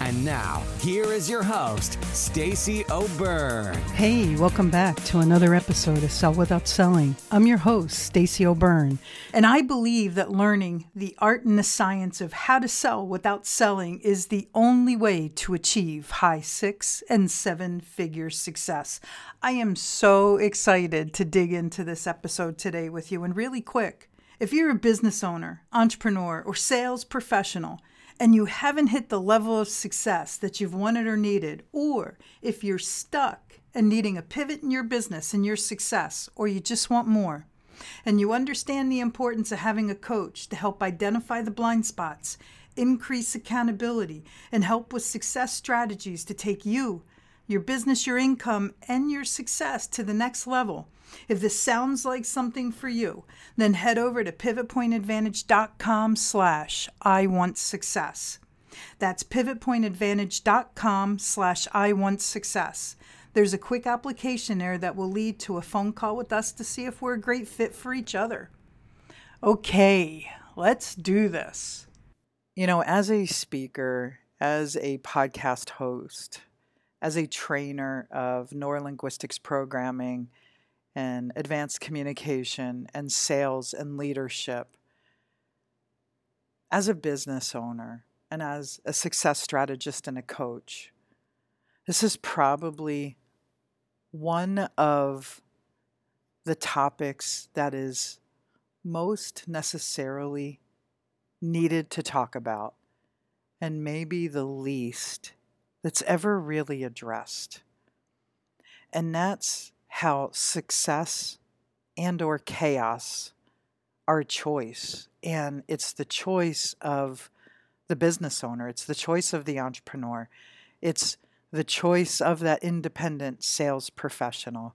And now, here is your host, Stacey O'Byrne. Hey, welcome back to another episode of Sell Without Selling. I'm your host, Stacey O'Byrne, and I believe that learning the art and the science of how to sell without selling is the only way to achieve high six and seven figure success. I am so excited to dig into this episode today with you. And really quick, if you're a business owner, entrepreneur, or sales professional, and you haven't hit the level of success that you've wanted or needed, or if you're stuck and needing a pivot in your business and your success, or you just want more, and you understand the importance of having a coach to help identify the blind spots, increase accountability, and help with success strategies to take you, your business, your income, and your success to the next level if this sounds like something for you, then head over to pivotpointadvantage.com slash I want success. That's pivotpointadvantage.com slash I want success. There's a quick application there that will lead to a phone call with us to see if we're a great fit for each other. Okay, let's do this. You know, as a speaker, as a podcast host, as a trainer of neurolinguistics programming, and advanced communication and sales and leadership. As a business owner and as a success strategist and a coach, this is probably one of the topics that is most necessarily needed to talk about, and maybe the least that's ever really addressed. And that's how success and or chaos are choice. And it's the choice of the business owner. It's the choice of the entrepreneur. It's the choice of that independent sales professional.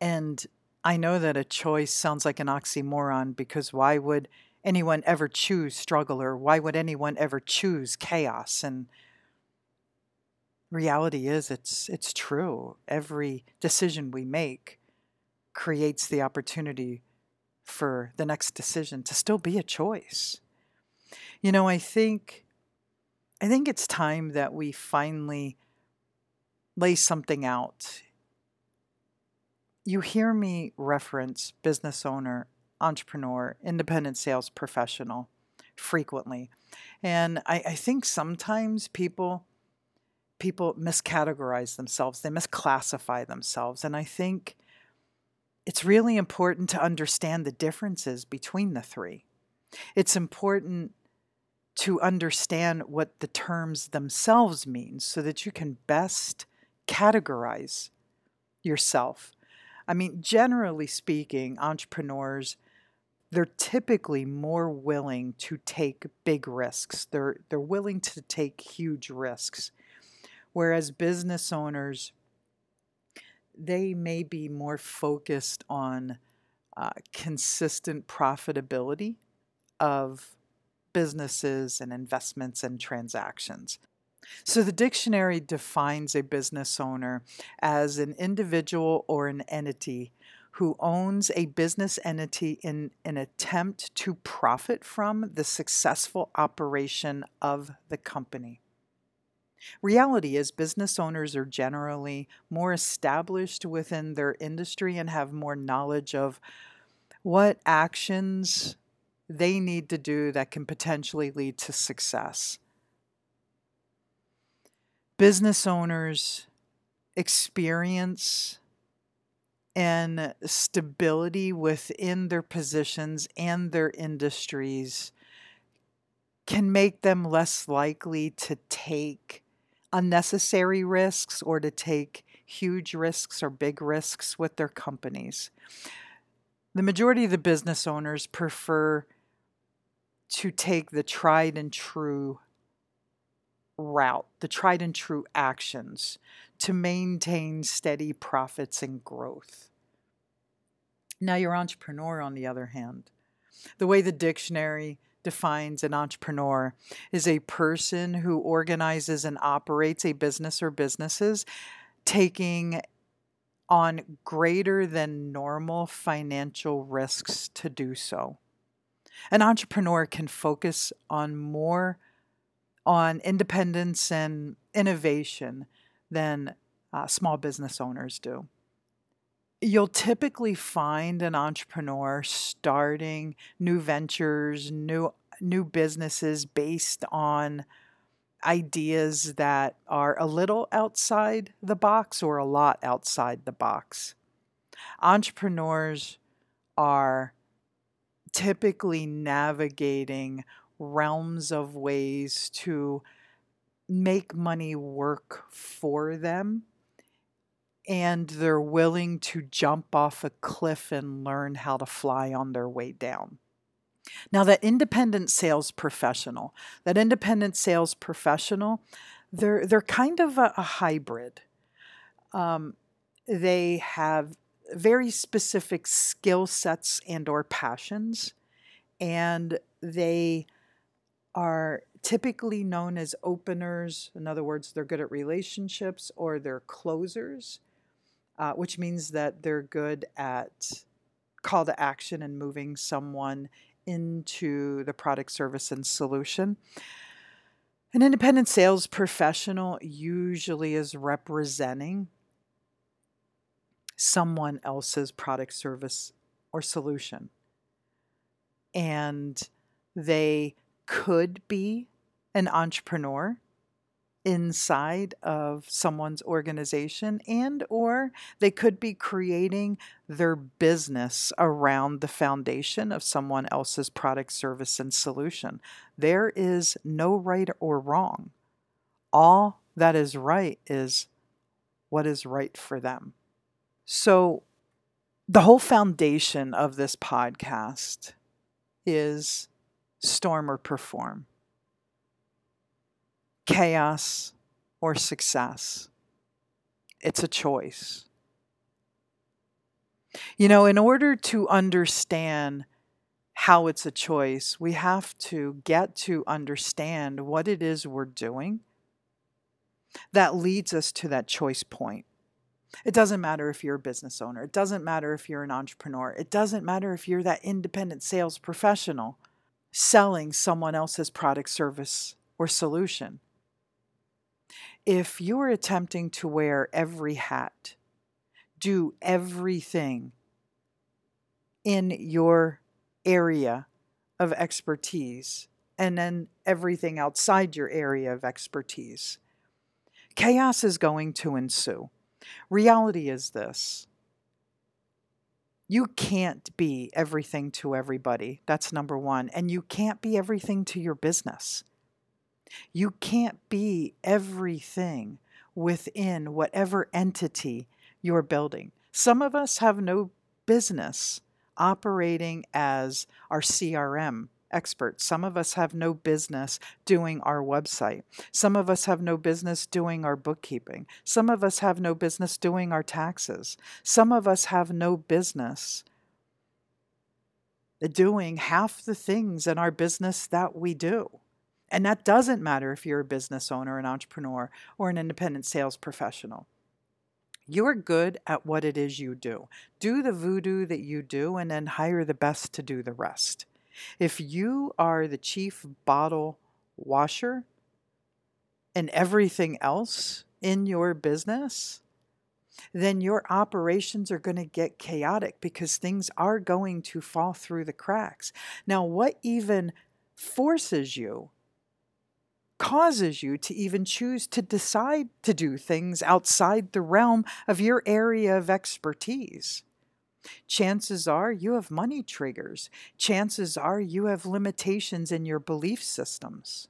And i know that a choice sounds like an oxymoron because why would anyone ever choose struggle or why would anyone ever choose chaos? And reality is it's it's true. Every decision we make creates the opportunity for the next decision to still be a choice. You know, I think I think it's time that we finally lay something out. You hear me reference business owner, entrepreneur, independent sales professional frequently. And I, I think sometimes people people miscategorize themselves, they misclassify themselves. And I think it's really important to understand the differences between the three. It's important to understand what the terms themselves mean so that you can best categorize yourself. I mean, generally speaking, entrepreneurs they're typically more willing to take big risks. They're they're willing to take huge risks. Whereas business owners, they may be more focused on uh, consistent profitability of businesses and investments and transactions. So, the dictionary defines a business owner as an individual or an entity who owns a business entity in an attempt to profit from the successful operation of the company. Reality is, business owners are generally more established within their industry and have more knowledge of what actions they need to do that can potentially lead to success. Business owners experience and stability within their positions and their industries can make them less likely to take unnecessary risks or to take huge risks or big risks with their companies. The majority of the business owners prefer to take the tried and true route, the tried and true actions to maintain steady profits and growth. Now, your entrepreneur, on the other hand, the way the dictionary defines an entrepreneur is a person who organizes and operates a business or businesses taking on greater than normal financial risks to do so. An entrepreneur can focus on more on independence and innovation than uh, small business owners do. You'll typically find an entrepreneur starting new ventures, new new businesses based on ideas that are a little outside the box or a lot outside the box. Entrepreneurs are typically navigating realms of ways to make money work for them and they're willing to jump off a cliff and learn how to fly on their way down. Now, that independent sales professional, that independent sales professional, they're they're kind of a, a hybrid. Um, they have very specific skill sets and or passions, and they are typically known as openers. In other words, they're good at relationships or they're closers, uh, which means that they're good at call to action and moving someone into the product, service, and solution. An independent sales professional usually is representing someone else's product, service, or solution. And they could be an entrepreneur inside of someone's organization and or they could be creating their business around the foundation of someone else's product service and solution. There is no right or wrong. All that is right is what is right for them. So the whole foundation of this podcast is storm or perform chaos or success. It's a choice. You know, in order to understand how it's a choice, we have to get to understand what it is we're doing that leads us to that choice point. It doesn't matter if you're a business owner. It doesn't matter if you're an entrepreneur. It doesn't matter if you're that independent sales professional selling someone else's product, service, or solution if you're attempting to wear every hat, do everything in your area of expertise, and then everything outside your area of expertise, chaos is going to ensue. Reality is this you can't be everything to everybody. That's number one. And you can't be everything to your business. You can't be everything within whatever entity you're building. Some of us have no business operating as our CRM experts. Some of us have no business doing our website. Some of us have no business doing our bookkeeping. Some of us have no business doing our taxes. Some of us have no business doing half the things in our business that we do. And that doesn't matter if you're a business owner, an entrepreneur, or an independent sales professional. You're good at what it is you do. Do the voodoo that you do and then hire the best to do the rest. If you are the chief bottle washer and everything else in your business, then your operations are going to get chaotic because things are going to fall through the cracks. Now, what even forces you causes you to even choose to decide to do things outside the realm of your area of expertise. Chances are you have money triggers. Chances are you have limitations in your belief systems.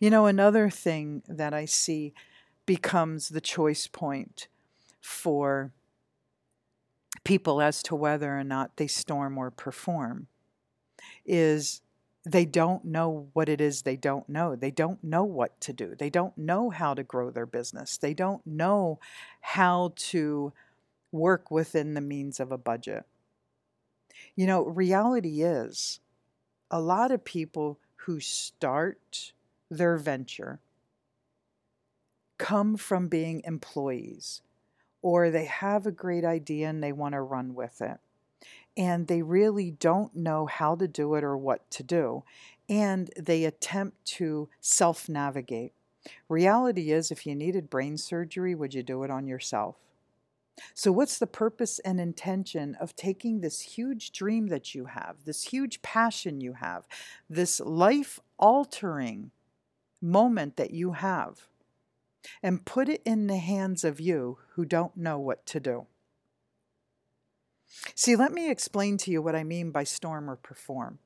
You know, another thing that I see becomes the choice point for people as to whether or not they storm or perform is they don't know what it is they don't know. They don't know what to do. They don't know how to grow their business. They don't know how to work within the means of a budget. You know, reality is a lot of people who start their venture come from being employees or they have a great idea and they want to run with it. And they really don't know how to do it or what to do. And they attempt to self navigate. Reality is, if you needed brain surgery, would you do it on yourself? So, what's the purpose and intention of taking this huge dream that you have, this huge passion you have, this life altering moment that you have, and put it in the hands of you who don't know what to do? See, let me explain to you what I mean by storm or perform.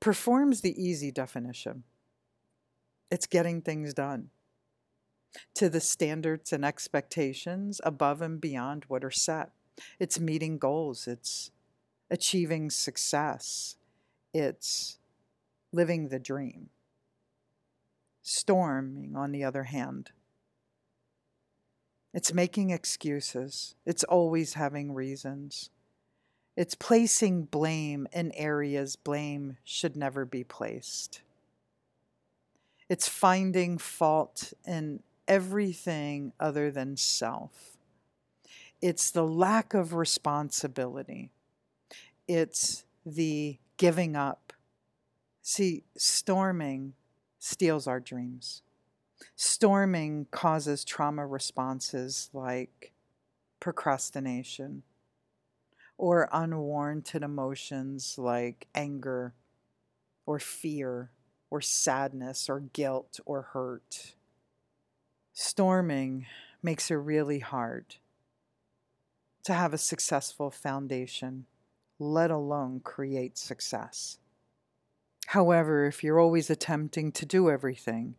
Perform's the easy definition. It's getting things done to the standards and expectations above and beyond what are set. It's meeting goals, it's achieving success, it's living the dream. Storming, on the other hand, it's making excuses, it's always having reasons. It's placing blame in areas blame should never be placed. It's finding fault in everything other than self. It's the lack of responsibility. It's the giving up. See, storming steals our dreams. Storming causes trauma responses like procrastination or unwarranted emotions like anger or fear or sadness or guilt or hurt. Storming makes it really hard to have a successful foundation, let alone create success. However, if you're always attempting to do everything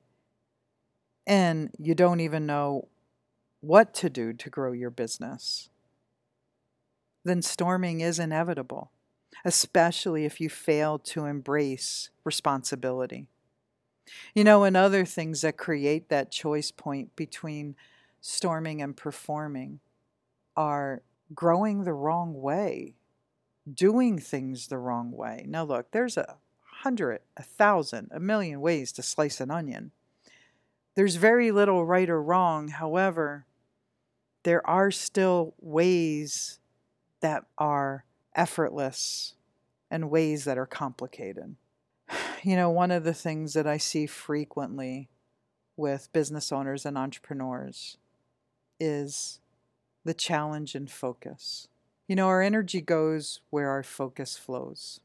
and you don't even know what to do to grow your business, then storming is inevitable, especially if you fail to embrace responsibility. You know, and other things that create that choice point between storming and performing are growing the wrong way, doing things the wrong way. Now, look, there's a hundred, a thousand, a million ways to slice an onion. There's very little right or wrong. However, there are still ways that are effortless and ways that are complicated you know, one of the things that I see frequently with business owners and entrepreneurs is the challenge and focus. You know, our energy goes where our focus flows.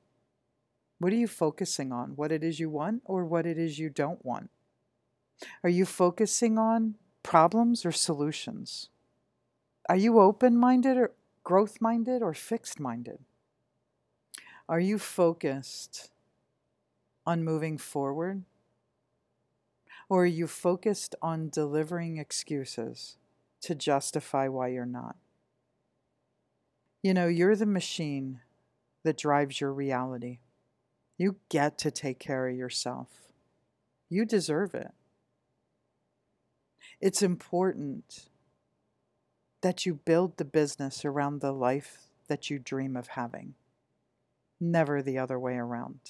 What are you focusing on? What it is you want or what it is you don't want? Are you focusing on problems or solutions? Are you open minded or growth minded or fixed minded? Are you focused on moving forward? Or are you focused on delivering excuses to justify why you're not? You know, you're the machine that drives your reality. You get to take care of yourself. You deserve it. It's important that you build the business around the life that you dream of having, never the other way around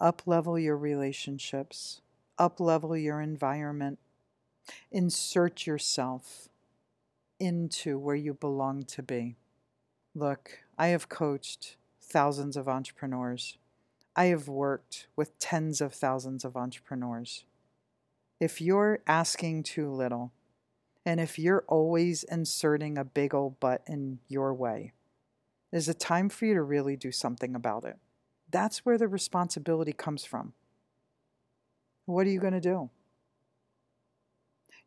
up level your relationships, up level your environment, insert yourself into where you belong to be. Look, I have coached thousands of entrepreneurs. I have worked with tens of thousands of entrepreneurs. If you're asking too little, and if you're always inserting a big old butt in your way, is it time for you to really do something about it? That's where the responsibility comes from. What are you going to do?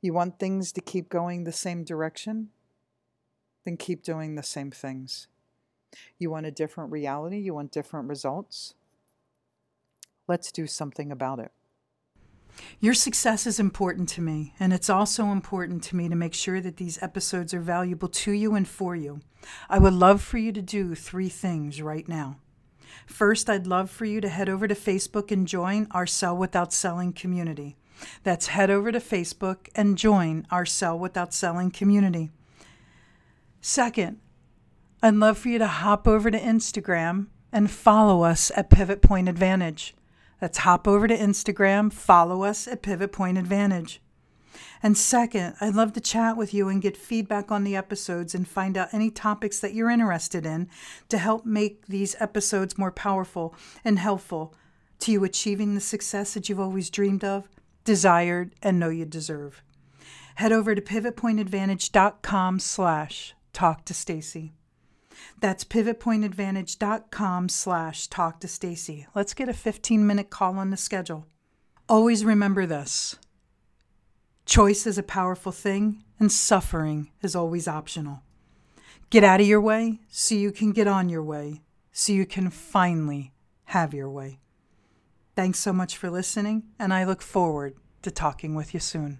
You want things to keep going the same direction? Then keep doing the same things. You want a different reality? You want different results? Let's do something about it. Your success is important to me, and it's also important to me to make sure that these episodes are valuable to you and for you. I would love for you to do three things right now. First, I'd love for you to head over to Facebook and join our Sell Without Selling community. That's head over to Facebook and join our Sell Without Selling community. Second, I'd love for you to hop over to Instagram and follow us at Pivot Point Advantage. That's hop over to Instagram, follow us at Pivot Point Advantage. And second, I'd love to chat with you and get feedback on the episodes and find out any topics that you're interested in to help make these episodes more powerful and helpful to you achieving the success that you've always dreamed of, desired, and know you deserve. Head over to pivotpointadvantage.com slash talk to Stacey. That's pivotpointadvantage.com slash talk to Stacey. Let's get a 15 minute call on the schedule. Always remember this. Choice is a powerful thing, and suffering is always optional. Get out of your way so you can get on your way, so you can finally have your way. Thanks so much for listening, and I look forward to talking with you soon.